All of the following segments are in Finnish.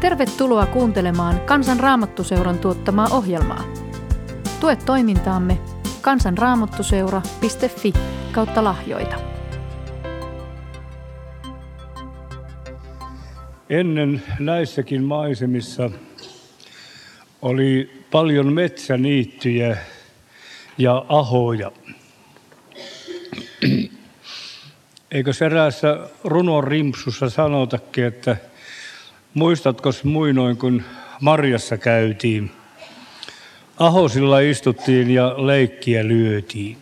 Tervetuloa kuuntelemaan Kansan Raamattuseuran tuottamaa ohjelmaa. Tue toimintaamme kansanraamattuseura.fi kautta lahjoita. Ennen näissäkin maisemissa oli paljon metsäniittyjä ja ahoja. Eikö eräässä runon rimpsussa sanotakin, että muistatko muinoin, kun marjassa käytiin? Ahosilla istuttiin ja leikkiä lyötiin.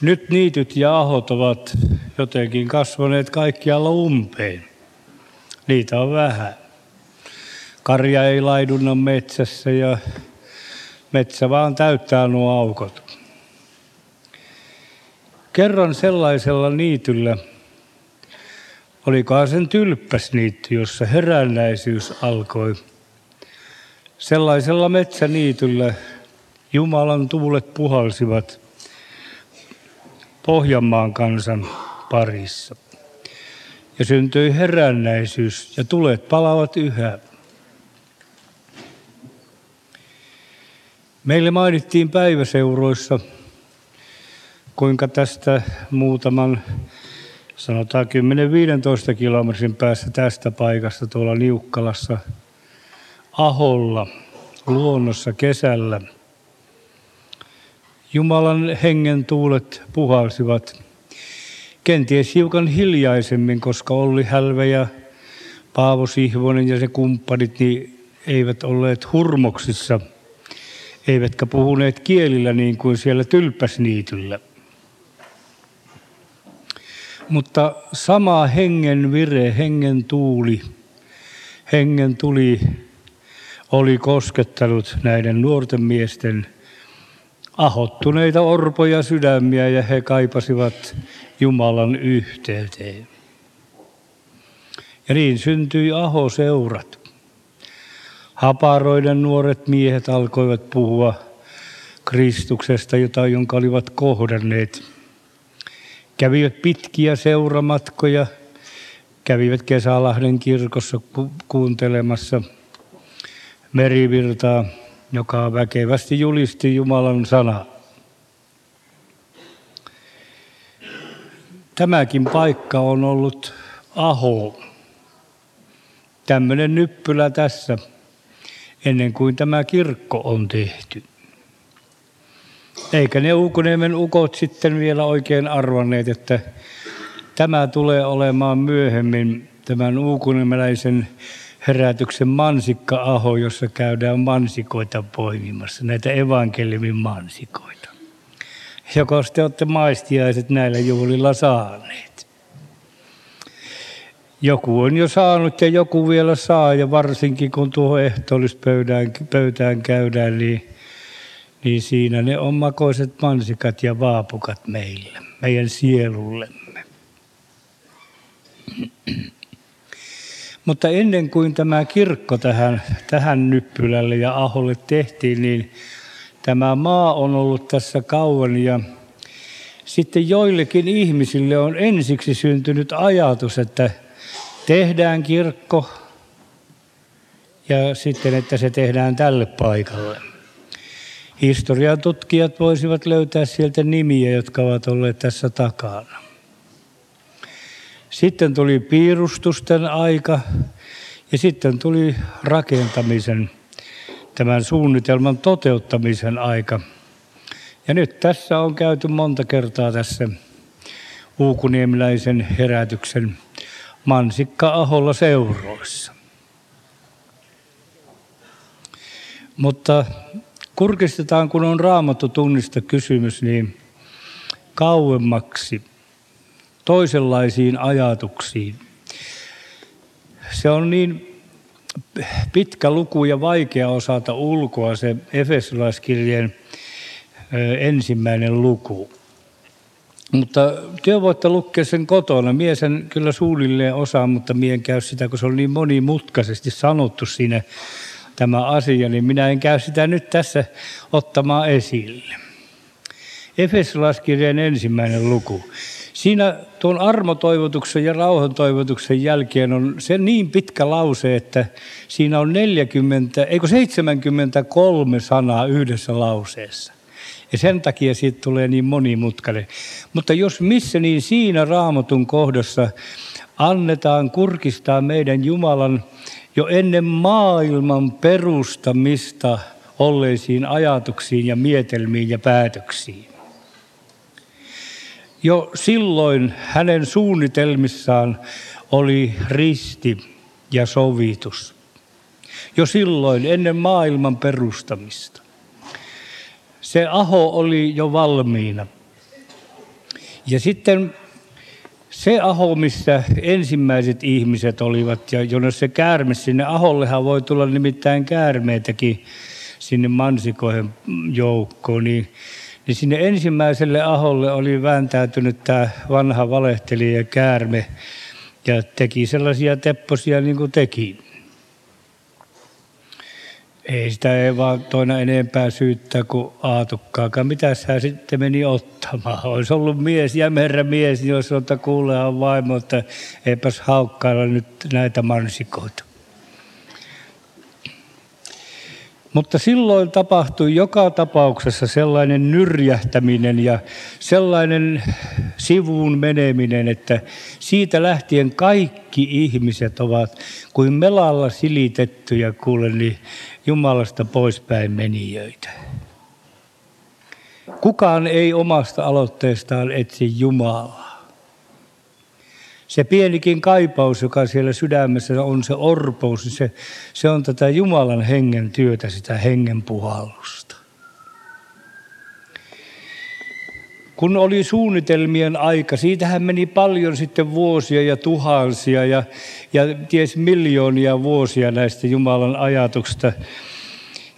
Nyt niityt ja ahot ovat jotenkin kasvaneet kaikkialla umpeen. Niitä on vähän. Karja ei laidunna metsässä ja metsä vaan täyttää nuo aukot. Kerran sellaisella niityllä, olikohan sen tylppäsniitty, jossa herännäisyys alkoi. Sellaisella metsäniityllä Jumalan tuulet puhalsivat Pohjanmaan kansan parissa. Ja syntyi herännäisyys ja tulet palavat yhä. Meille mainittiin päiväseuroissa, kuinka tästä muutaman, sanotaan 10-15 kilometrin päässä tästä paikasta tuolla Niukkalassa, Aholla, luonnossa kesällä, Jumalan hengen tuulet puhalsivat kenties hiukan hiljaisemmin, koska Olli Hälve ja Paavo Sihvonen ja se kumppanit niin eivät olleet hurmoksissa – eivätkä puhuneet kielillä niin kuin siellä tylppäsniityllä. Mutta sama hengen vire, hengen tuuli, hengen tuli oli koskettanut näiden nuorten miesten ahottuneita orpoja sydämiä ja he kaipasivat Jumalan yhteyteen. Ja niin syntyi ahoseurat. Haparoiden nuoret miehet alkoivat puhua Kristuksesta, jota, jonka olivat kohdanneet. Kävivät pitkiä seuramatkoja, kävivät Kesälahden kirkossa kuuntelemassa merivirtaa, joka väkevästi julisti Jumalan sanaa. Tämäkin paikka on ollut aho. Tämmöinen nyppylä tässä – ennen kuin tämä kirkko on tehty. Eikä ne Uukuniemen ukot sitten vielä oikein arvanneet, että tämä tulee olemaan myöhemmin tämän uukuniemeläisen herätyksen mansikka-aho, jossa käydään mansikoita poimimassa, näitä evankeliumin mansikoita. Joko te olette maistiaiset näillä juhlilla saaneet. Joku on jo saanut ja joku vielä saa ja varsinkin kun tuohon ehtoollispöytään pöytään käydään, niin, niin siinä ne on makoiset mansikat ja vaapukat meille, meidän sielullemme. Mutta ennen kuin tämä kirkko tähän, tähän Nyppylälle ja Aholle tehtiin, niin tämä maa on ollut tässä kauan ja sitten joillekin ihmisille on ensiksi syntynyt ajatus, että – tehdään kirkko ja sitten, että se tehdään tälle paikalle. Historian tutkijat voisivat löytää sieltä nimiä, jotka ovat olleet tässä takana. Sitten tuli piirustusten aika ja sitten tuli rakentamisen, tämän suunnitelman toteuttamisen aika. Ja nyt tässä on käyty monta kertaa tässä Uukuniemiläisen herätyksen Mansikka-aholla seuroissa. Mutta kurkistetaan, kun on raamattu tunnista kysymys, niin kauemmaksi toisenlaisiin ajatuksiin. Se on niin pitkä luku ja vaikea osata ulkoa se Efesolaiskirjeen ensimmäinen luku. Mutta työ voitte lukea sen kotona. Mie sen kyllä suunnilleen osaan, mutta mien käy sitä, kun se on niin monimutkaisesti sanottu siinä tämä asia, niin minä en käy sitä nyt tässä ottamaan esille. Efesolaiskirjeen ensimmäinen luku. Siinä tuon armotoivotuksen ja rauhantoivotuksen jälkeen on se niin pitkä lause, että siinä on 40, eikö 73 sanaa yhdessä lauseessa. Ja sen takia siitä tulee niin monimutkainen. Mutta jos missä, niin siinä raamatun kohdassa annetaan kurkistaa meidän Jumalan jo ennen maailman perustamista olleisiin ajatuksiin ja mietelmiin ja päätöksiin. Jo silloin hänen suunnitelmissaan oli risti ja sovitus. Jo silloin ennen maailman perustamista. Se aho oli jo valmiina. Ja sitten se aho, missä ensimmäiset ihmiset olivat ja jonne se käärme, sinne ahollehan voi tulla nimittäin käärmeitäkin sinne mansikoihin joukkoon, niin, niin sinne ensimmäiselle aholle oli vääntäytynyt tämä vanha valehtelija käärme ja teki sellaisia tepposia niin kuin teki. Ei sitä ei vaan toina enempää syyttää kuin aatukkaakaan. Mitä hän sitten meni ottamaan? Olisi ollut mies, jämerä mies, niin olisi ollut kuulehan vaimo, että eipäs haukkailla nyt näitä mansikoita. Mutta silloin tapahtui joka tapauksessa sellainen nyrjähtäminen ja sellainen sivuun meneminen, että siitä lähtien kaikki ihmiset ovat kuin melalla silitettyjä kuule niin Jumalasta poispäin menijöitä. Kukaan ei omasta aloitteestaan etsi Jumalaa. Se pienikin kaipaus, joka siellä sydämessä on se orpous, niin se, se on tätä Jumalan hengen työtä, sitä hengen puhallusta. Kun oli suunnitelmien aika, siitähän meni paljon sitten vuosia ja tuhansia ja, ja ties miljoonia vuosia näistä Jumalan ajatuksista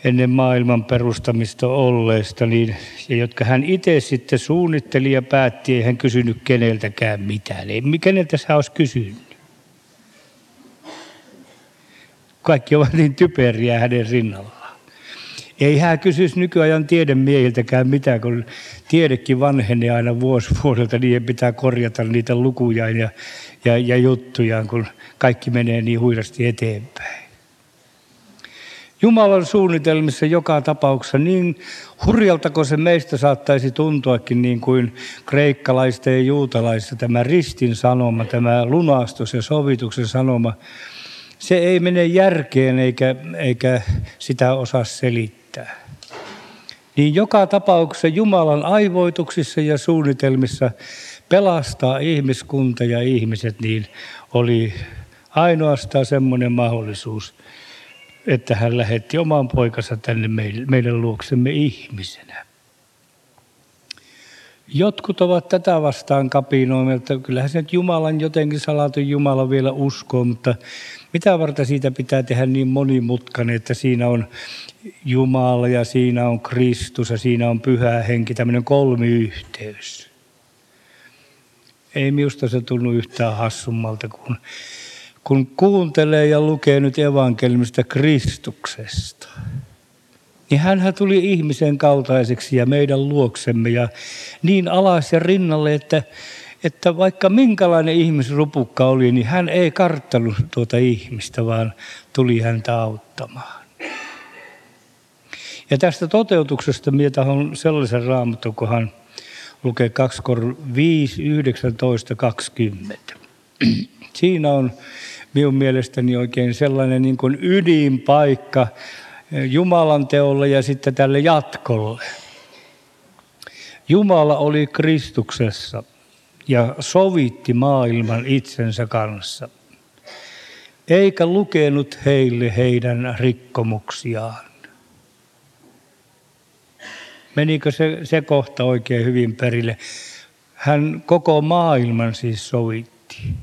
ennen maailman perustamista olleesta, niin, ja jotka hän itse sitten suunnitteli ja päätti, ei hän kysynyt keneltäkään mitään. Ei, keneltä sä olisi kysynyt? Kaikki ovat niin typeriä hänen rinnallaan. Ei hän kysyisi nykyajan tiedemiehiltäkään mitään, kun tiedekin vanhenee aina vuosi vuodelta, niin pitää korjata niitä lukuja ja, ja, ja juttuja, kun kaikki menee niin huirasti eteenpäin. Jumalan suunnitelmissa joka tapauksessa niin hurjalta kuin se meistä saattaisi tuntuakin niin kuin kreikkalaista ja juutalaista tämä ristin sanoma, tämä lunastus ja sovituksen sanoma, se ei mene järkeen eikä, eikä sitä osaa selittää. Niin joka tapauksessa Jumalan aivoituksissa ja suunnitelmissa pelastaa ihmiskunta ja ihmiset, niin oli ainoastaan semmoinen mahdollisuus – että hän lähetti oman poikansa tänne meidän luoksemme ihmisenä. Jotkut ovat tätä vastaan kapinoineet, että kyllähän se nyt Jumalan jotenkin salatu Jumala vielä uskoo, mutta mitä varten siitä pitää tehdä niin monimutkainen, että siinä on Jumala ja siinä on Kristus ja siinä on pyhä henki, tämmöinen kolmiyhteys. Ei minusta se tunnu yhtään hassummalta kuin kun kuuntelee ja lukee nyt evankelmista Kristuksesta, niin hän tuli ihmisen kaltaiseksi ja meidän luoksemme ja niin alas ja rinnalle, että, että vaikka minkälainen ihmisrupukka oli, niin hän ei karttanut tuota ihmistä, vaan tuli häntä auttamaan. Ja tästä toteutuksesta minä tahon sellaisen raamatun, hän lukee 2 5, 19, 20. Siinä on minun mielestäni oikein sellainen niin kuin ydinpaikka Jumalan teolle ja sitten tälle jatkolle. Jumala oli Kristuksessa ja sovitti maailman itsensä kanssa, eikä lukenut heille heidän rikkomuksiaan. Menikö se, se kohta oikein hyvin perille? Hän koko maailman siis sovitti.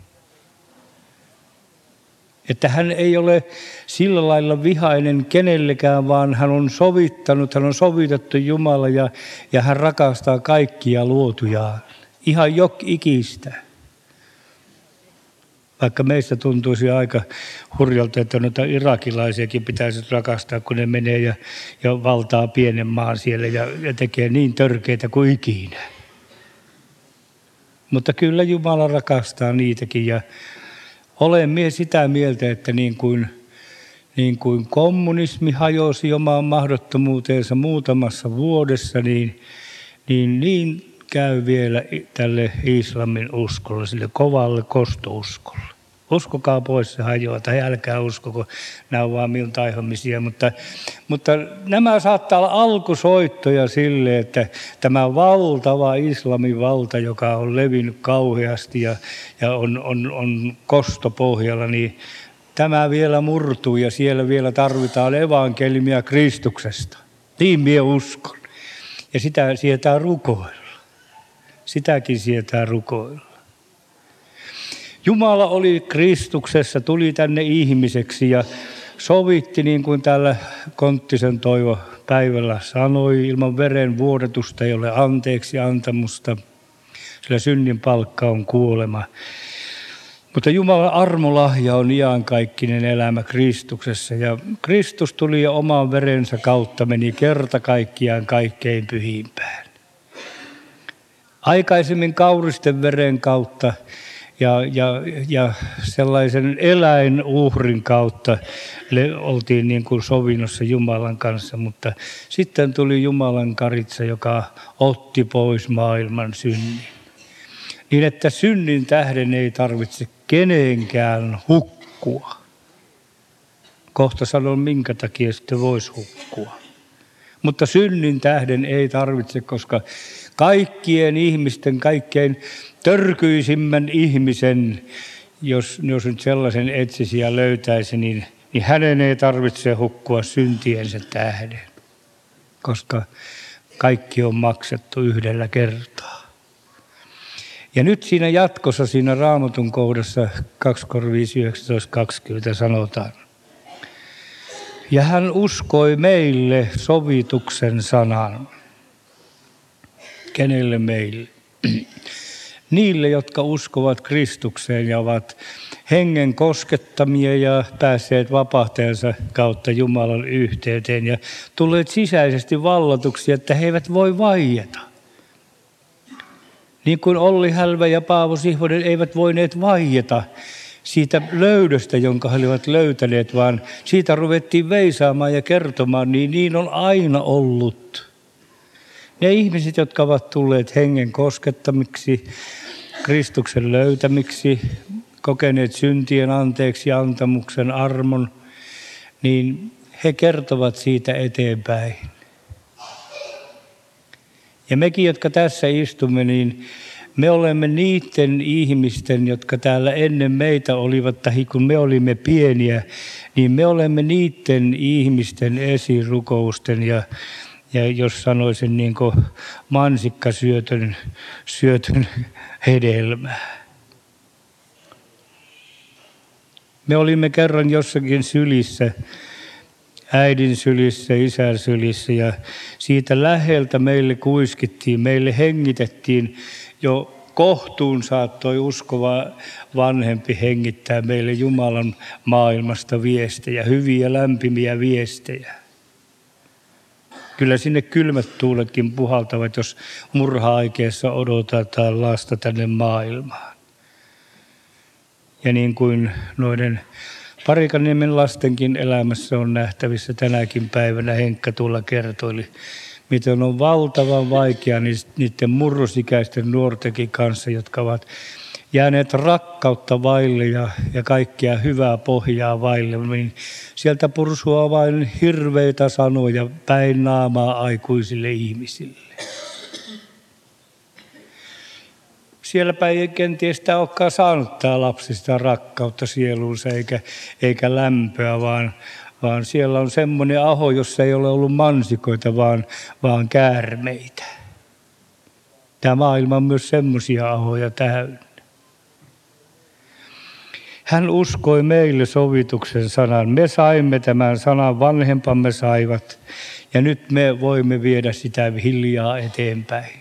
Että hän ei ole sillä lailla vihainen kenellekään, vaan hän on sovittanut, hän on sovitettu Jumala ja, ja hän rakastaa kaikkia luotujaan. Ihan jok ikistä. Vaikka meistä tuntuisi aika hurjalta, että noita irakilaisiakin pitäisi rakastaa, kun ne menee ja, ja valtaa pienen maan siellä ja, ja tekee niin törkeitä kuin ikinä. Mutta kyllä Jumala rakastaa niitäkin ja olen mie sitä mieltä, että niin kuin, niin kuin kommunismi hajosi omaan mahdottomuuteensa muutamassa vuodessa, niin, niin, niin käy vielä tälle islamin uskolle, sille kovalle kostouskolle. Uskokaa pois se hajoaa, tai älkää uskoko, nämä on vaan minun taihomisia. Mutta, mutta nämä saattaa olla alkusoittoja sille, että tämä valtava islamin valta, joka on levinnyt kauheasti ja, ja on, on, on kostopohjalla, niin tämä vielä murtuu ja siellä vielä tarvitaan evankelimia Kristuksesta. Niin minä uskon. Ja sitä sietää rukoilla. Sitäkin sietää rukoilla. Jumala oli Kristuksessa, tuli tänne ihmiseksi ja sovitti, niin kuin täällä Konttisen Toivo päivällä sanoi, ilman veren vuodetusta ei ole anteeksi antamusta, sillä synnin palkka on kuolema. Mutta Jumalan armolahja on iankaikkinen elämä Kristuksessa ja Kristus tuli ja oman verensä kautta meni kerta kaikkiaan kaikkein pyhimpään. Aikaisemmin kauristen veren kautta ja, ja, ja sellaisen eläinuhrin kautta le, oltiin niin kuin sovinnossa Jumalan kanssa, mutta sitten tuli Jumalan karitsa, joka otti pois maailman synnin. Niin että synnin tähden ei tarvitse kenenkään hukkua. Kohta sanon, minkä takia sitten voisi hukkua. Mutta synnin tähden ei tarvitse, koska kaikkien ihmisten, kaikkein törkyisimmän ihmisen, jos, jos nyt sellaisen etsisi ja löytäisi, niin, niin hänen ei tarvitse hukkua syntiensä tähden, koska kaikki on maksettu yhdellä kertaa. Ja nyt siinä jatkossa, siinä raamatun kohdassa 2.5.19.20 sanotaan, ja hän uskoi meille sovituksen sanan. Kenelle meille? Niille, jotka uskovat Kristukseen ja ovat hengen koskettamia ja päässeet vapahtajansa kautta Jumalan yhteyteen ja tulleet sisäisesti vallatuksi, että he eivät voi vaieta. Niin kuin Olli Hälvä ja Paavo Sihvonen eivät voineet vaieta siitä löydöstä, jonka he olivat löytäneet, vaan siitä ruvettiin veisaamaan ja kertomaan, niin niin on aina ollut. Ne ihmiset, jotka ovat tulleet hengen koskettamiksi, Kristuksen löytämiksi, kokeneet syntien anteeksi antamuksen armon, niin he kertovat siitä eteenpäin. Ja mekin, jotka tässä istumme, niin me olemme niiden ihmisten, jotka täällä ennen meitä olivat, tai kun me olimme pieniä, niin me olemme niiden ihmisten esirukousten ja, ja jos sanoisin niin kuin mansikkasyötön syötön hedelmää. Me olimme kerran jossakin sylissä, äidin sylissä, isän sylissä ja siitä läheltä meille kuiskittiin, meille hengitettiin jo kohtuun saattoi uskova vanhempi hengittää meille Jumalan maailmasta viestejä, hyviä lämpimiä viestejä. Kyllä sinne kylmät tuuletkin puhaltavat, jos murha-aikeessa odotetaan lasta tänne maailmaan. Ja niin kuin noiden Parikaniemen lastenkin elämässä on nähtävissä tänäkin päivänä, Henkka tulla kertoili, miten on valtavan vaikea niiden murrosikäisten nuortenkin kanssa, jotka ovat jääneet rakkautta vaille ja, ja kaikkia hyvää pohjaa vaille, niin sieltä pursua vain hirveitä sanoja päin naamaa aikuisille ihmisille. Sielläpä ei kenties olekaan saanut tämä lapsi sitä rakkautta sieluunsa eikä, eikä lämpöä, vaan, vaan siellä on semmoinen aho, jossa ei ole ollut mansikoita, vaan, vaan käärmeitä. Tämä maailma on myös semmoisia ahoja täynnä. Hän uskoi meille sovituksen sanan. Me saimme tämän sanan, vanhempamme saivat, ja nyt me voimme viedä sitä hiljaa eteenpäin.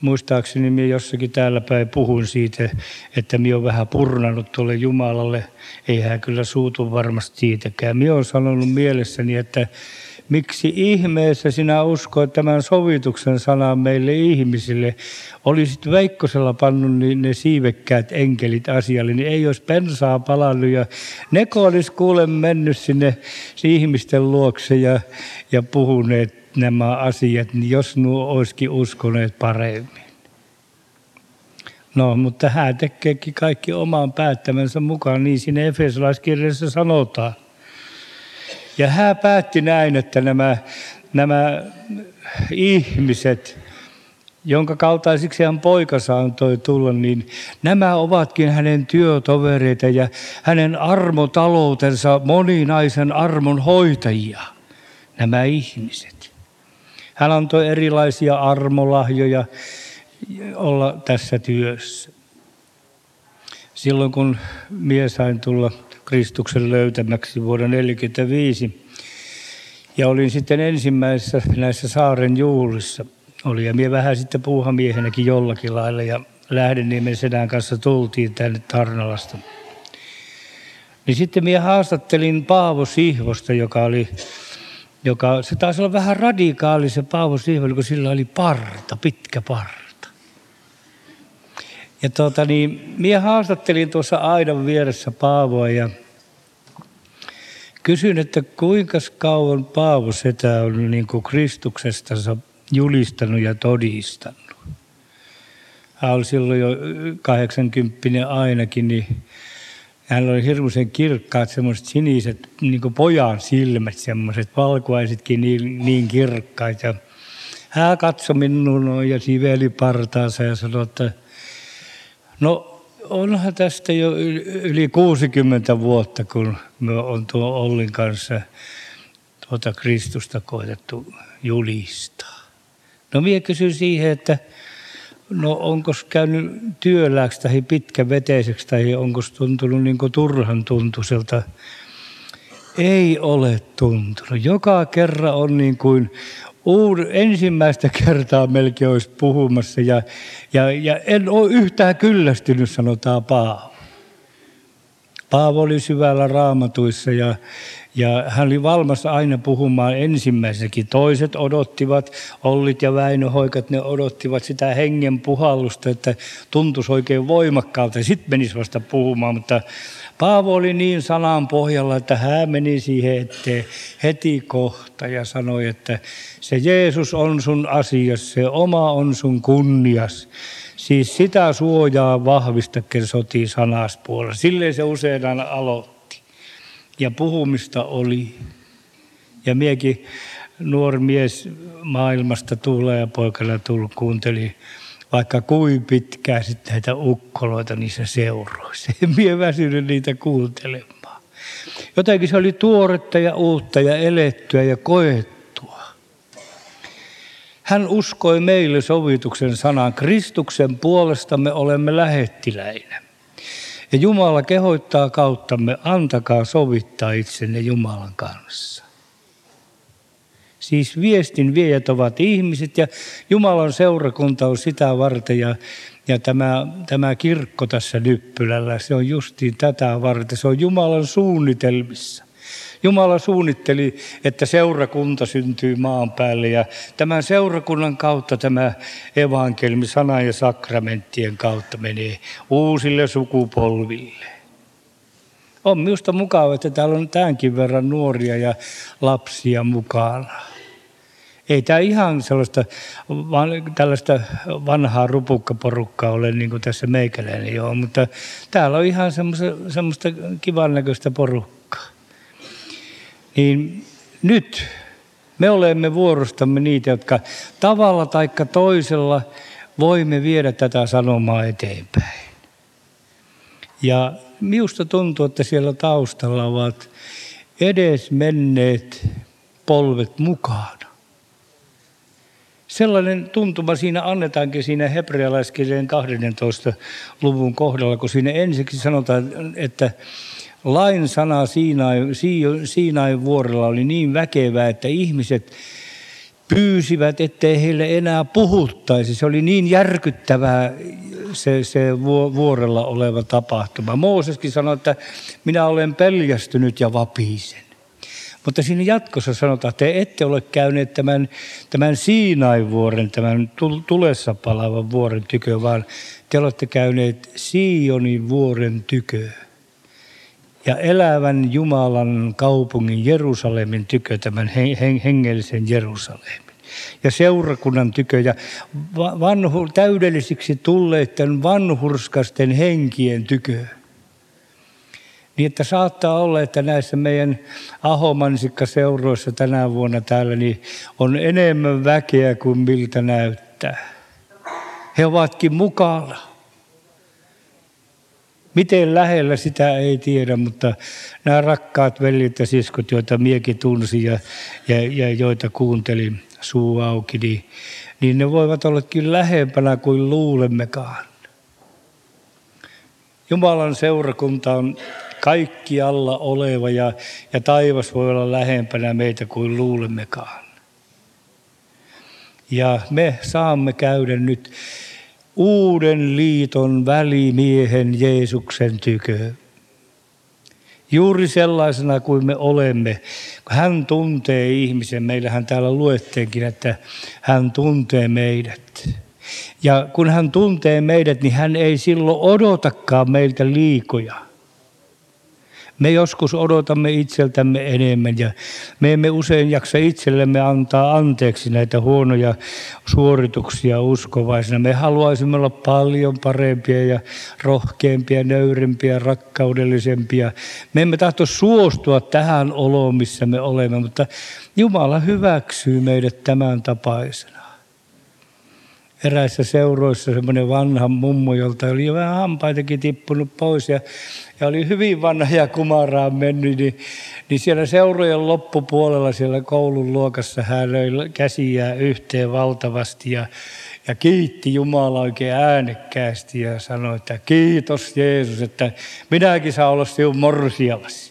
Muistaakseni minä jossakin täällä päin puhun siitä, että minä olen vähän purnannut tuolle Jumalalle. Ei hän kyllä suutu varmasti siitäkään. Minä olen sanonut mielessäni, että miksi ihmeessä sinä uskoit tämän sovituksen sanan meille ihmisille? Olisit Veikkosella pannut niin ne siivekkäät enkelit asialle, niin ei olisi pensaa palannut. Ja neko olisi kuule mennyt sinne ihmisten luokse ja, ja puhuneet nämä asiat, niin jos nuo olisikin uskoneet paremmin. No, mutta hän tekeekin kaikki omaan päättämänsä mukaan, niin siinä Efesolaiskirjassa sanotaan. Ja hän päätti näin, että nämä, nämä ihmiset, jonka kaltaisiksi hän poikansa antoi tulla, niin nämä ovatkin hänen työtovereita ja hänen armotaloutensa moninaisen armon hoitajia, nämä ihmiset. Hän antoi erilaisia armolahjoja olla tässä työssä. Silloin kun mies sain tulla Kristuksen löytämäksi vuonna 1945 ja olin sitten ensimmäisessä näissä saaren juhlissa. Oli ja minä vähän sitten puuhamiehenäkin jollakin lailla ja Lähdeniemen sedän kanssa tultiin tänne Tarnalasta. Niin sitten minä haastattelin Paavo Sihvosta, joka oli joka, se taisi olla vähän radikaali se Paavo Sihvonen, kun sillä oli parta, pitkä parta. Ja tuota, niin, minä haastattelin tuossa aidan vieressä Paavoa ja kysyin, että kuinka kauan Paavo Setä on niin kuin Kristuksesta julistanut ja todistanut. Hän oli silloin jo 80 ainakin, niin hän oli hirmuisen kirkkaat, semmoiset siniset, niin kuin pojan silmät, semmoiset valkuaisetkin niin, niin kirkkaat. Ja hän katsoi minun ja siveli partaansa ja sanoi, että No onhan tästä jo yli 60 vuotta, kun me on tuo Ollin kanssa tuota Kristusta koetettu julistaa. No minä kysyn siihen, että no onko käynyt työläksi tai pitkäveteiseksi tai onko tuntunut niin turhan tuntuiselta. Ei ole tuntunut. Joka kerran on niin kuin uud, ensimmäistä kertaa melkein olisi puhumassa ja, ja, ja en ole yhtään kyllästynyt, sanotaan Paavo. Paavo oli syvällä raamatuissa ja, ja hän oli valmis aina puhumaan ensimmäisenäkin. Toiset odottivat, Ollit ja Väinö Hoikat, ne odottivat sitä hengen puhallusta, että tuntuisi oikein voimakkaalta sitten menisi vasta puhumaan, mutta Paavo oli niin sanan pohjalla, että hän meni siihen eteen heti kohta ja sanoi, että se Jeesus on sun asias, se oma on sun kunnias. Siis sitä suojaa vahvista, sotii sanaspuolella. Silleen se usein aloitti. Ja puhumista oli. Ja miekin nuori mies maailmasta tulee ja poikana tullut, kuunteli vaikka kuin pitkään sitten näitä ukkoloita niissä seuroissa. En mie väsynyt niitä kuuntelemaan. Jotenkin se oli tuoretta ja uutta ja elettyä ja koettua. Hän uskoi meille sovituksen sanan. Kristuksen puolesta me olemme lähettiläinä. Ja Jumala kehoittaa kauttamme, antakaa sovittaa itsenne Jumalan kanssa. Siis viestin viejät ovat ihmiset ja Jumalan seurakunta on sitä varten ja, ja tämä, tämä kirkko tässä Nyppylällä, se on justiin tätä varten. Se on Jumalan suunnitelmissa. Jumala suunnitteli, että seurakunta syntyy maan päälle ja tämän seurakunnan kautta tämä evankelmi sana ja sakramenttien kautta menee uusille sukupolville. On minusta mukava, että täällä on tämänkin verran nuoria ja lapsia mukana. Ei tämä ihan sellaista van, tällaista vanhaa rupukkaporukkaa ole niin kuin tässä meikäläinen joo, mutta täällä on ihan semmoista, semmoista kivan näköistä porukkaa. Niin nyt me olemme vuorostamme niitä, jotka tavalla tai toisella voimme viedä tätä sanomaa eteenpäin. Ja minusta tuntuu, että siellä taustalla ovat edes menneet polvet mukaan. Sellainen tuntuma siinä annetaankin siinä hebrealaiskirjeen 12. luvun kohdalla, kun siinä ensiksi sanotaan, että lain sana Siinain, Siinain vuorella oli niin väkevää, että ihmiset pyysivät, ettei heille enää puhuttaisi. Se oli niin järkyttävää se, se vuorella oleva tapahtuma. Mooseskin sanoi, että minä olen peljästynyt ja vapiisen. Mutta siinä jatkossa sanotaan, että te ette ole käyneet tämän, tämän Siinain-vuoren, tämän tulessa palavan vuoren tykö, vaan te olette käyneet Sionin vuoren tykö ja elävän Jumalan kaupungin Jerusalemin tykö, tämän hengellisen Jerusalemin ja seurakunnan tykö ja vanhu, täydellisiksi tulleiden vanhurskasten henkien tykö. Niin että saattaa olla, että näissä meidän ahomansikkaseuroissa tänä vuonna täällä niin on enemmän väkeä kuin miltä näyttää. He ovatkin mukana. Miten lähellä sitä ei tiedä, mutta nämä rakkaat veljet ja siskot, joita miekin tunsin ja, ja, ja joita kuuntelin suu auki, niin, niin ne voivat olla kyllä lähempänä kuin luulemmekaan. Jumalan seurakunta on kaikkialla oleva ja, ja taivas voi olla lähempänä meitä kuin luulemmekaan. Ja me saamme käydä nyt uuden liiton välimiehen Jeesuksen tykö. Juuri sellaisena kuin me olemme. Hän tuntee ihmisen. Meillähän täällä luetteenkin, että hän tuntee meidät. Ja kun hän tuntee meidät, niin hän ei silloin odotakaan meiltä liikoja – me joskus odotamme itseltämme enemmän ja me emme usein jaksa itsellemme antaa anteeksi näitä huonoja suorituksia uskovaisina. Me haluaisimme olla paljon parempia ja rohkeampia, nöyrempiä, rakkaudellisempia. Me emme tahto suostua tähän oloon, missä me olemme, mutta Jumala hyväksyy meidät tämän tapaisena eräissä seuroissa semmoinen vanha mummo, jolta oli jo vähän hampaitakin tippunut pois ja, ja oli hyvin vanha ja kumaraan mennyt, niin, niin siellä seurojen loppupuolella siellä koulun luokassa hän löi käsiä yhteen valtavasti ja, ja kiitti Jumala oikein äänekkäästi ja sanoi, että kiitos Jeesus, että minäkin saan olla sinun morsialasi.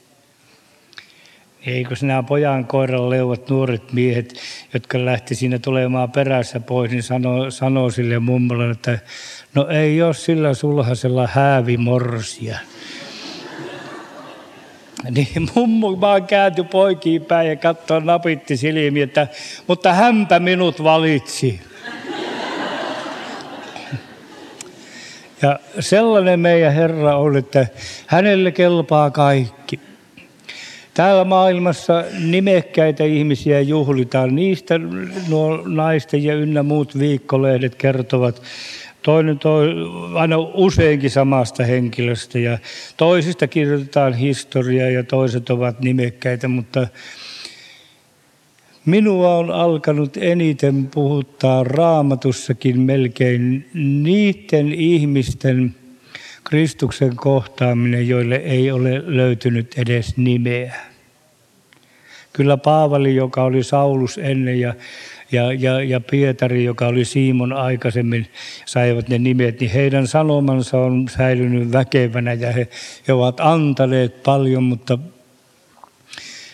Eikö nämä pojan koiran leuvat nuoret miehet, jotka lähti siinä tulemaan perässä pois, niin sanoo, sanoo sille mummolle, että no ei ole sillä sulhasella häävimorsia. Niin mummo vaan kääntyi poikiin päin ja katsoi napitti silmiä, että mutta hänpä minut valitsi. Ja sellainen meidän Herra on, että hänelle kelpaa kaikki. Täällä maailmassa nimekkäitä ihmisiä juhlitaan. Niistä nuo naisten ja ynnä muut viikkolehdet kertovat toinen toi, aina useinkin samasta henkilöstä ja toisista kirjoitetaan historiaa ja toiset ovat nimekkäitä, mutta minua on alkanut eniten puhuttaa raamatussakin melkein niiden ihmisten Kristuksen kohtaaminen, joille ei ole löytynyt edes nimeä. Kyllä Paavali, joka oli Saulus ennen ja, ja, ja, ja Pietari, joka oli Siimon aikaisemmin, saivat ne nimet, niin heidän sanomansa on säilynyt väkevänä ja he, he ovat antaneet paljon, mutta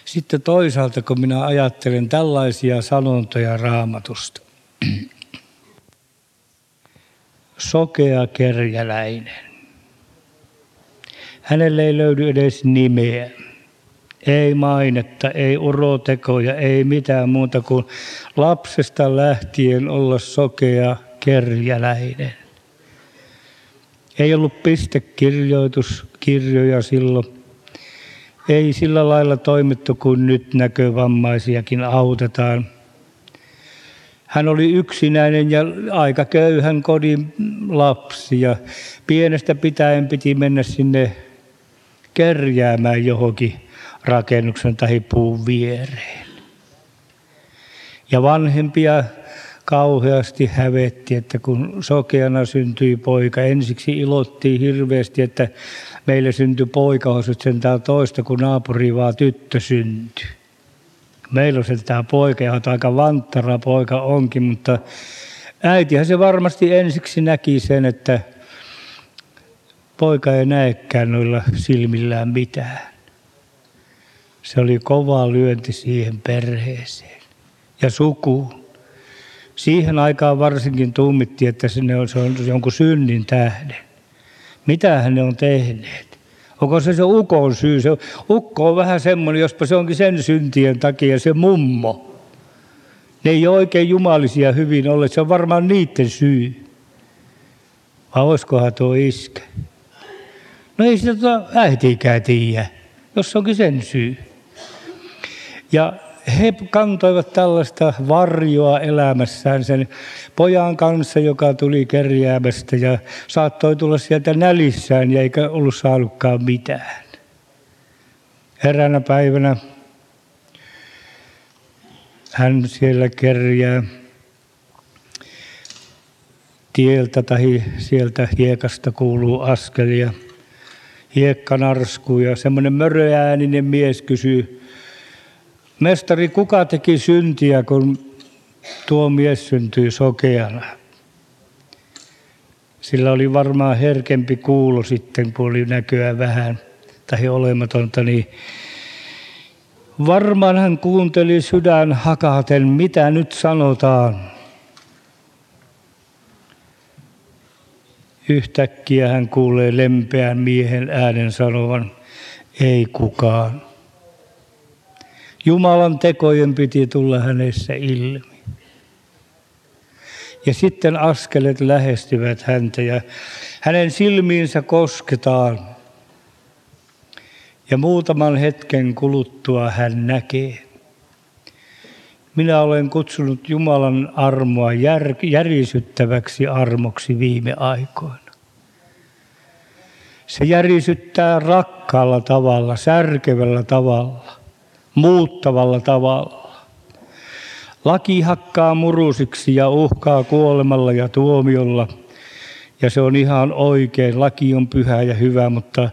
sitten toisaalta, kun minä ajattelen tällaisia sanontoja raamatusta, sokea kerjäläinen. Hänelle ei löydy edes nimeä. Ei mainetta, ei urotekoja, ei mitään muuta kuin lapsesta lähtien olla sokea kerjäläinen. Ei ollut pistekirjoituskirjoja silloin. Ei sillä lailla toimittu kuin nyt näkövammaisiakin autetaan. Hän oli yksinäinen ja aika köyhän kodin lapsi ja pienestä pitäen piti mennä sinne kerjäämään johonkin rakennuksen tai puun viereen. Ja vanhempia kauheasti hävetti, että kun sokeana syntyi poika, ensiksi ilottiin hirveästi, että meille syntyi poika, sen tää toista, kun naapuri vaan tyttö syntyi. Meillä on tämä poika, ja aika vanttara poika onkin, mutta äitihän se varmasti ensiksi näki sen, että poika ei näekään noilla silmillään mitään. Se oli kova lyönti siihen perheeseen ja sukuun. Siihen aikaan varsinkin tuumittiin, että se on, se on jonkun synnin tähden. Mitä ne on tehneet? Onko se se ukon syy? Se ukko on vähän semmoinen, jospa se onkin sen syntien takia se mummo. Ne ei ole oikein jumalisia hyvin olleet, se on varmaan niiden syy. Vai olisikohan tuo iskä? No ei sitä tuota äitiikään tiedä, jos onkin sen syy. Ja he kantoivat tällaista varjoa elämässään sen pojan kanssa, joka tuli kerjäämästä ja saattoi tulla sieltä nälissään ja eikä ollut saanutkaan mitään. Eräänä päivänä hän siellä kerjää tieltä tai sieltä hiekasta kuuluu askelia. Hiekka narskuu ja semmoinen möröääninen mies kysyy, Mestari, kuka teki syntiä, kun tuo mies syntyi sokeana? Sillä oli varmaan herkempi kuulo sitten, kun oli näköä vähän tai olematonta, niin varmaan hän kuunteli sydän hakaten, mitä nyt sanotaan. Yhtäkkiä hän kuulee lempeän miehen äänen sanovan, ei kukaan. Jumalan tekojen piti tulla hänessä ilmi. Ja sitten askelet lähestyvät häntä ja hänen silmiinsä kosketaan. Ja muutaman hetken kuluttua hän näkee. Minä olen kutsunut Jumalan armoa jär, järisyttäväksi armoksi viime aikoina. Se järisyttää rakkaalla tavalla, särkevällä tavalla muuttavalla tavalla. Laki hakkaa murusiksi ja uhkaa kuolemalla ja tuomiolla. Ja se on ihan oikein. Laki on pyhä ja hyvä, mutta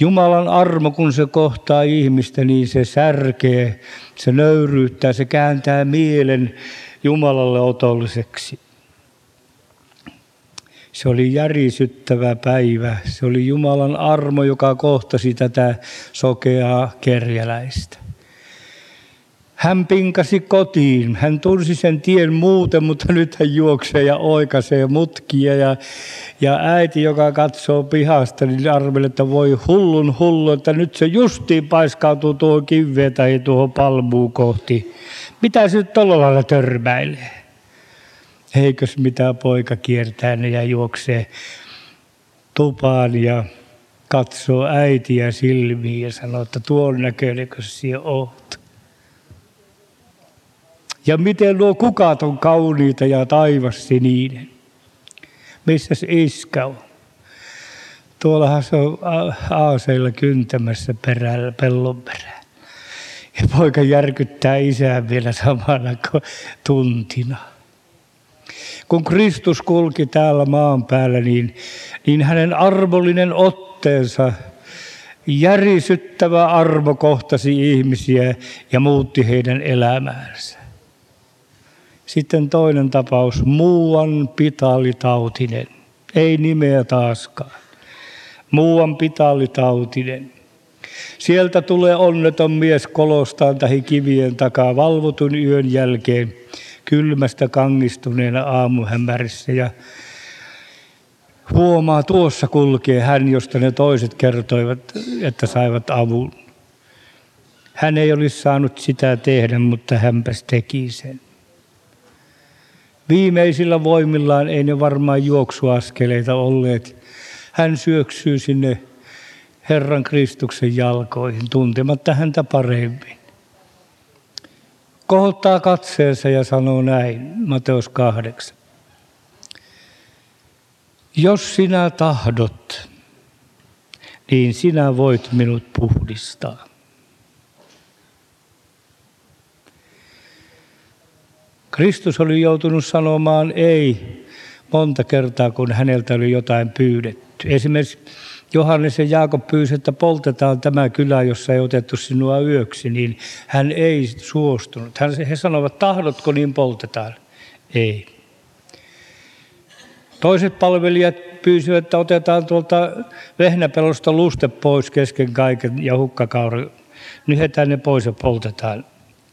Jumalan armo, kun se kohtaa ihmistä, niin se särkee, se nöyryyttää, se kääntää mielen Jumalalle otolliseksi. Se oli järisyttävä päivä. Se oli Jumalan armo, joka kohtasi tätä sokeaa kerjäläistä. Hän pinkasi kotiin. Hän tunsi sen tien muuten, mutta nyt hän juoksee ja oikaisee mutkia. Ja, ja äiti, joka katsoo pihasta, niin arveli, että voi hullun hullu, että nyt se justiin paiskautuu tuohon kiveen tai tuohon palmuun kohti. Mitä se nyt tuolla lailla törmäilee? Eikös mitä poika kiertää ne ja juoksee tupaan ja katsoo äitiä silmiin ja sanoo, että tuon näköinen, kun siellä oot. Ja miten nuo kukat on kauniita ja taivas sininen. Missä se iskä on? Tuollahan se on aaseilla kyntämässä perällä, pellon perään. Ja poika järkyttää isää vielä samana tuntina. Kun Kristus kulki täällä maan päällä, niin, niin hänen armollinen otteensa, järisyttävä armo kohtasi ihmisiä ja muutti heidän elämäänsä. Sitten toinen tapaus, muuan pitaalitautinen. Ei nimeä taaskaan. Muuan pitaalitautinen. Sieltä tulee onneton mies kolostaan tai kivien takaa valvotun yön jälkeen kylmästä kangistuneena aamuhämärissä ja huomaa, tuossa kulkee hän, josta ne toiset kertoivat, että saivat avun. Hän ei olisi saanut sitä tehdä, mutta hänpäs teki sen. Viimeisillä voimillaan ei ne varmaan juoksuaskeleita olleet. Hän syöksyy sinne Herran Kristuksen jalkoihin, tuntematta häntä paremmin. Kohottaa katseensa ja sanoo näin, Mateus 8. Jos sinä tahdot, niin sinä voit minut puhdistaa. Kristus oli joutunut sanomaan ei monta kertaa, kun häneltä oli jotain pyydetty. Esimerkiksi Johannes ja Jaakob pyysi, että poltetaan tämä kylä, jossa ei otettu sinua yöksi, niin hän ei suostunut. Hän, he sanovat, tahdotko niin poltetaan? Ei. Toiset palvelijat pyysivät, että otetaan tuolta vehnäpelosta luste pois kesken kaiken ja hukkakauri. Nyhetään ne pois ja poltetaan.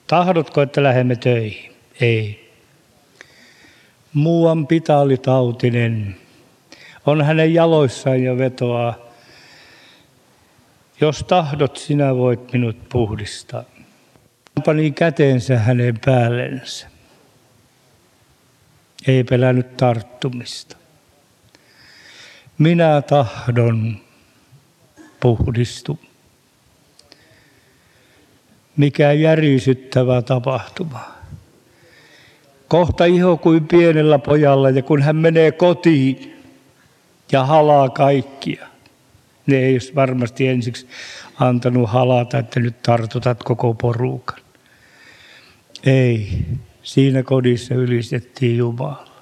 Tahdotko, että lähdemme töihin? Ei. Muuan pitaalitautinen on hänen jaloissaan ja vetoaa. Jos tahdot, sinä voit minut puhdistaa. Hän pani käteensä hänen päällensä. Ei pelännyt tarttumista. Minä tahdon puhdistu. Mikä järisyttävä tapahtuma. Kohta iho kuin pienellä pojalla ja kun hän menee kotiin ja halaa kaikkia. Ne ei varmasti ensiksi antanut halata, että nyt tartutat koko porukan. Ei, siinä kodissa ylistettiin Jumala.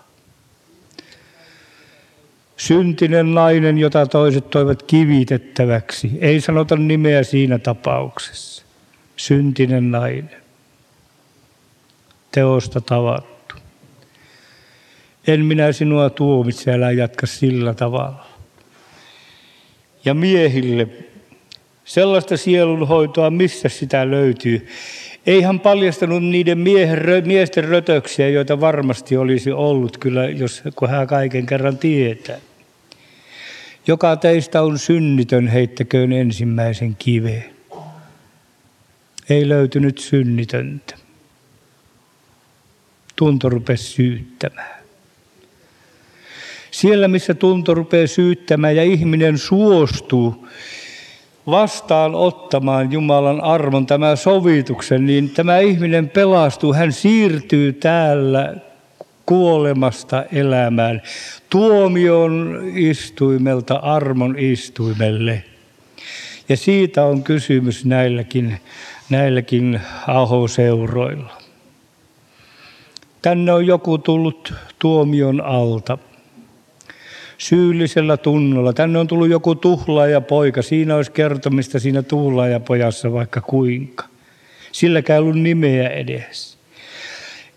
Syntinen nainen, jota toiset toivat kivitettäväksi. Ei sanota nimeä siinä tapauksessa. Syntinen nainen. Teosta tavattu. En minä sinua tuomitse, älä jatka sillä tavalla. Ja miehille sellaista sielunhoitoa, missä sitä löytyy. Ei hän paljastanut niiden miehen, miesten rötöksiä, joita varmasti olisi ollut kyllä, jos, kun hän kaiken kerran tietää. Joka teistä on synnitön, heittäköön ensimmäisen kiveen. Ei löytynyt synnitöntä. Tunto rupesi syyttämään. Siellä, missä tunto rupeaa syyttämään ja ihminen suostuu vastaan ottamaan Jumalan armon, tämä sovituksen, niin tämä ihminen pelastuu. Hän siirtyy täällä kuolemasta elämään, tuomion istuimelta armon istuimelle. Ja siitä on kysymys näilläkin, näilläkin ahoseuroilla. Tänne on joku tullut tuomion alta syyllisellä tunnolla. Tänne on tullut joku tuhlaaja poika. Siinä olisi kertomista siinä pojassa vaikka kuinka. Silläkään ei ollut nimeä edes.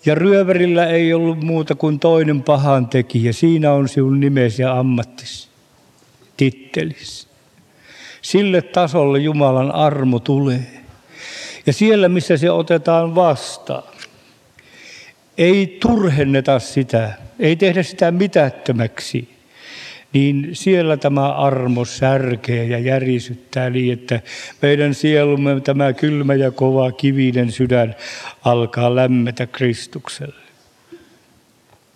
Ja ryövärillä ei ollut muuta kuin toinen pahan tekijä. Siinä on sinun nimesi ja ammattis, tittelis. Sille tasolle Jumalan armo tulee. Ja siellä, missä se otetaan vastaan, ei turhenneta sitä, ei tehdä sitä mitättömäksi, niin siellä tämä armo särkee ja järisyttää niin, että meidän sielumme tämä kylmä ja kova kivinen sydän alkaa lämmetä Kristukselle.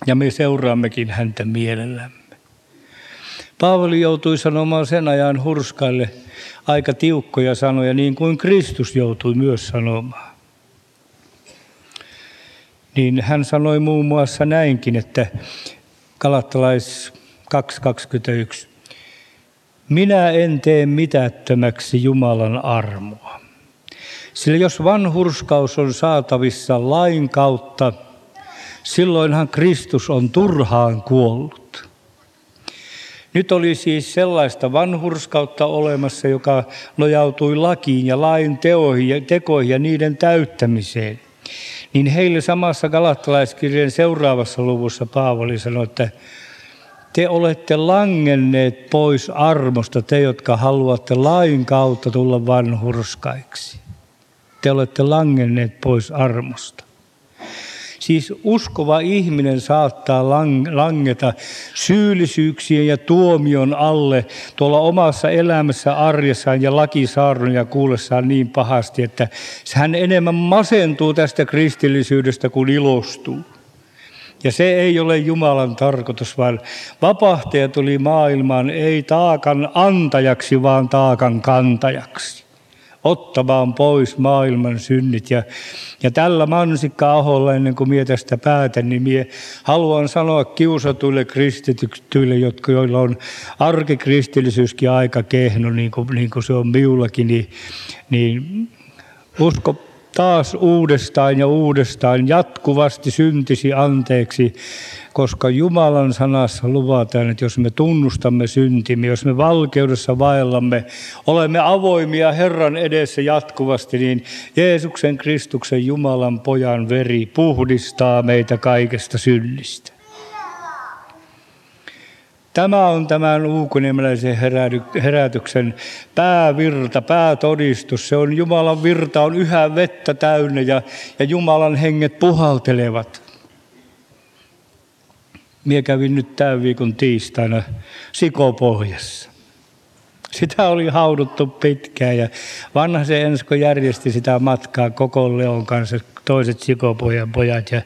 Ja me seuraammekin häntä mielellämme. Paavali joutui sanomaan sen ajan hurskaille aika tiukkoja sanoja, niin kuin Kristus joutui myös sanomaan. Niin hän sanoi muun muassa näinkin, että kalattalais 2.21. Minä en tee mitättömäksi Jumalan armoa. Sillä jos vanhurskaus on saatavissa lain kautta, silloinhan Kristus on turhaan kuollut. Nyt oli siis sellaista vanhurskautta olemassa, joka nojautui lakiin ja lain teoihin ja tekoihin ja niiden täyttämiseen. Niin heille samassa galattalaiskirjan seuraavassa luvussa Paavali sanoi, että te olette langenneet pois armosta, te jotka haluatte lain kautta tulla vanhurskaiksi. Te olette langenneet pois armosta. Siis uskova ihminen saattaa langeta syyllisyyksien ja tuomion alle tuolla omassa elämässä, arjessaan ja lakisaarnon kuullessaan niin pahasti, että hän enemmän masentuu tästä kristillisyydestä kuin ilostuu. Ja se ei ole Jumalan tarkoitus, vaan vapahtaja tuli maailmaan ei taakan antajaksi, vaan taakan kantajaksi. Ottamaan pois maailman synnit. Ja, ja tällä mansikka-aholla, ennen kuin minä tästä päätän, niin minä haluan sanoa kiusatuille kristityille, jotka, joilla on arkikristillisyyskin aika kehno, niin kuin, niin kuin se on miullakin, niin, niin usko taas uudestaan ja uudestaan jatkuvasti syntisi anteeksi, koska Jumalan sanassa luvataan, että jos me tunnustamme syntimme, jos me valkeudessa vaellamme, olemme avoimia Herran edessä jatkuvasti, niin Jeesuksen Kristuksen Jumalan pojan veri puhdistaa meitä kaikesta synnistä. Tämä on tämän uukuniemeläisen herätyksen päävirta, päätodistus. Se on Jumalan virta, on yhä vettä täynnä ja, ja Jumalan henget puhaltelevat. Mie kävin nyt tämän viikon tiistaina Sikopohjassa. Sitä oli hauduttu pitkään ja vanha se Ensko järjesti sitä matkaa koko Leon kanssa, toiset sikopojan pojat. Ja,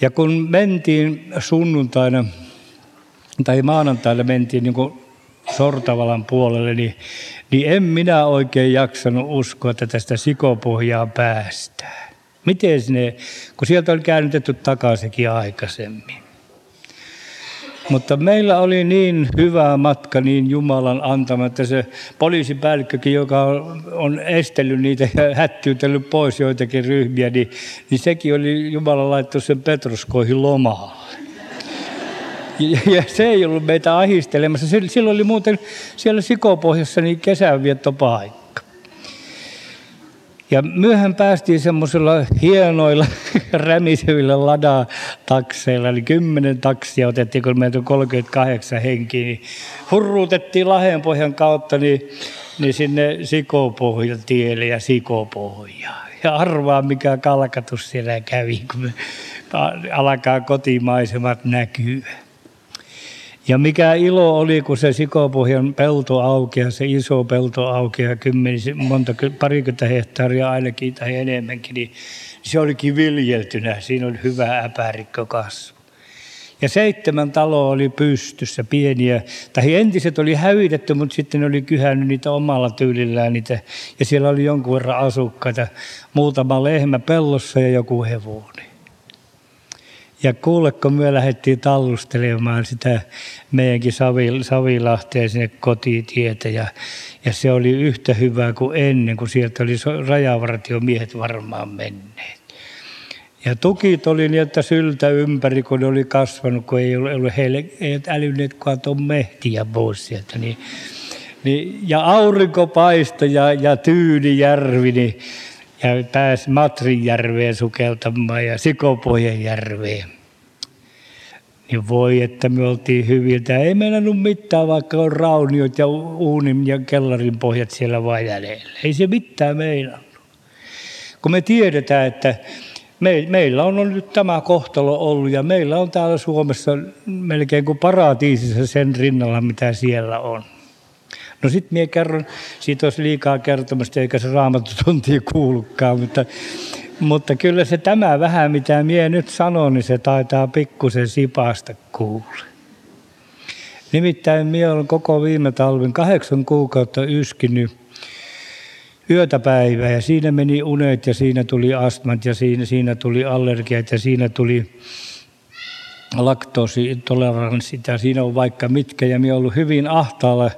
ja kun mentiin sunnuntaina tai maanantaina mentiin niin kuin Sortavalan puolelle, niin, niin en minä oikein jaksanut uskoa, että tästä sikopohjaa päästään. Miten ne, kun sieltä oli käännytetty takaisinkin aikaisemmin. Mutta meillä oli niin hyvä matka niin Jumalan antama, että se poliisipäällikkökin, joka on estellyt niitä ja hättyytellyt pois joitakin ryhmiä, niin, niin sekin oli Jumala laittu sen Petroskoihin lomalle. Ja, ja se ei ollut meitä ahistelemassa. Silloin oli muuten siellä Sikopohjassa niin kesänviettopaikka. Ja myöhään päästiin semmoisilla hienoilla rämisevillä ladatakseilla, eli kymmenen taksia otettiin, kun meitä on 38 henkiä, niin hurruutettiin Lahenpohjan kautta niin, niin sinne Sikopohjan tielle ja Sikopohjaan. Ja arvaa, mikä kalkatus siellä kävi, kun me alkaa kotimaisemat näkyä. Ja mikä ilo oli, kun se Sikopohjan pelto aukeaa, se iso pelto aukeaa, kymmeni, monta, parikymmentä hehtaaria ainakin tai enemmänkin, niin se olikin viljeltynä. Siinä oli hyvä äpärikko kasvu. Ja seitsemän taloa oli pystyssä, pieniä. Tai entiset oli hävitetty, mutta sitten ne oli kyhännyt niitä omalla tyylillään. Niitä, ja siellä oli jonkun verran asukkaita. Muutama lehmä pellossa ja joku hevonen. Ja kuule, me lähdettiin tallustelemaan sitä meidänkin Savilahteen sinne kotitietä ja, ja se oli yhtä hyvää kuin ennen, kun sieltä oli rajavartiomiehet varmaan menneet. Ja tukit oli niin, että syltä ympäri, kun ne oli kasvanut, kun ei ollut heille, ei älyneet tuon mehtiä pois sieltä. Niin, niin, ja aurinko paistoi ja, ja Tyynijärvi, niin ja pääsi Matrinjärveen sukeltamaan ja Sikopojen järveen. Niin voi, että me oltiin hyviltä. Ei meinannut mitään, vaikka on rauniot ja uunin ja kellarin pohjat siellä vain jäljellä. Ei se mitään meinannut. Kun me tiedetään, että me, meillä on nyt tämä kohtalo ollut ja meillä on täällä Suomessa melkein kuin paratiisissa sen rinnalla, mitä siellä on. No sitten minä kerron, siitä olisi liikaa kertomasta, eikä se raamattutuntia kuulukaan, mutta, mutta kyllä se tämä vähän, mitä minä nyt sanon, niin se taitaa pikkusen sipasta kuulla. Nimittäin minä olen koko viime talven kahdeksan kuukautta yskinyt yötä päivää ja siinä meni unet ja siinä tuli astmat ja siinä, siinä tuli allergiat ja siinä tuli laktoositoleranssit ja siinä on vaikka mitkä ja minä olen ollut hyvin ahtaalla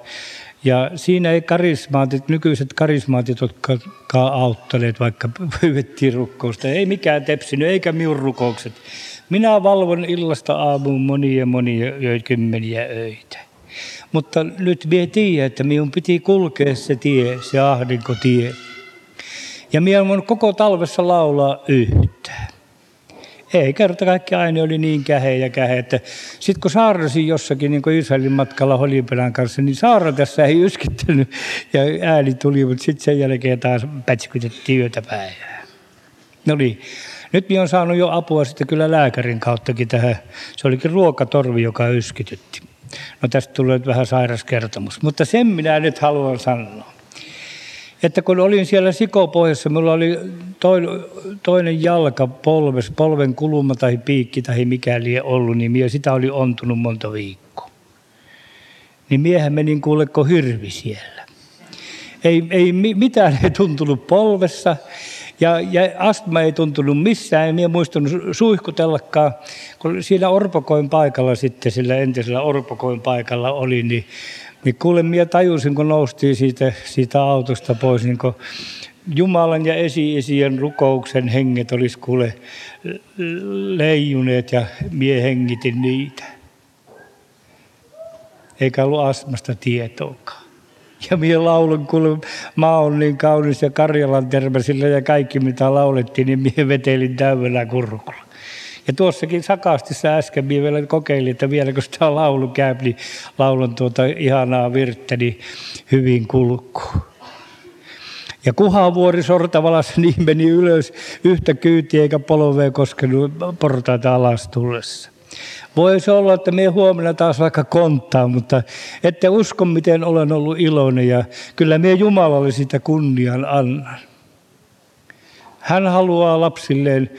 ja siinä ei karismaatit, nykyiset karismaatit, jotka auttaneet, vaikka pyydettiin rukkousta, ei mikään tepsinyt, eikä minun rukoukset. Minä valvon illasta aamuun monia monia kymmeniä öitä. Mutta nyt minä tiedän, että minun piti kulkea se tie, se ahdinkotie. Ja minä olen koko talvessa laulaa yhtään. Ei kerta kaikki aina oli niin kähe ja kähe, että sitten kun saarasin jossakin niin kuin Israelin matkalla Holipelän kanssa, niin saara tässä ei yskittänyt ja ääni tuli, mutta sitten sen jälkeen taas pätskytettiin yötä päivää. No niin, nyt minä olen saanut jo apua sitten kyllä lääkärin kauttakin tähän. Se olikin ruokatorvi, joka yskitytti. No tästä tulee vähän sairas kertomus, mutta sen minä nyt haluan sanoa että kun olin siellä sikopohjassa, minulla oli toinen jalka polves, polven kulma tai piikki tai mikäli ollut, niin minä sitä oli ontunut monta viikkoa. Niin miehän menin kuule kuin hirvi siellä. Ei, ei mitään ei tuntunut polvessa ja, ja astma ei tuntunut missään. En minä muistanut suihkutellakaan, kun siinä Orpokoin paikalla sitten, sillä entisellä Orpokoin paikalla oli, niin niin kuule, minä tajusin, kun noustiin siitä, siitä autosta pois, niin kun Jumalan ja esi-isien rukouksen henget olisi kuule leijuneet ja mie hengitin niitä. Eikä ollut astmasta tietoakaan. Ja minä laulun, kun maa on niin kaunis ja Karjalan terveysillä ja kaikki mitä laulettiin, niin minä vetelin täydellä kurkulla. Ja tuossakin Sakastissa äsken minä vielä kokeilin, että vielä kun sitä laulu käy, niin laulan tuota ihanaa virttä, niin hyvin kulkuu. Ja kuhavuori sortavalassa niin meni ylös yhtä kyytiä eikä polvea koskenut portaita alas tullessa. Voisi olla, että me huomenna taas vaikka konttaa, mutta Ette usko, miten olen ollut iloinen ja kyllä minä Jumalalle sitä kunnian annan. Hän haluaa lapsilleen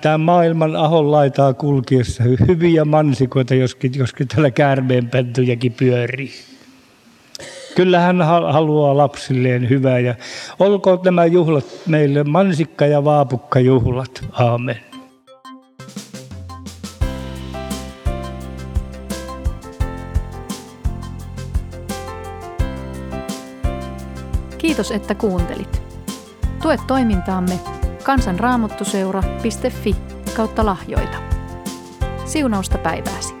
tämän maailman ahon laitaa kulkiessa hyviä mansikoita, joskin, joskin täällä käärmeenpentujakin pyörii. Kyllä hän haluaa lapsilleen hyvää ja olkoon nämä juhlat meille mansikka- ja vaapukkajuhlat. Aamen. Kiitos, että kuuntelit. Tue toimintaamme kansanraamottuseura.fi kautta lahjoita. Siunausta päivääsi.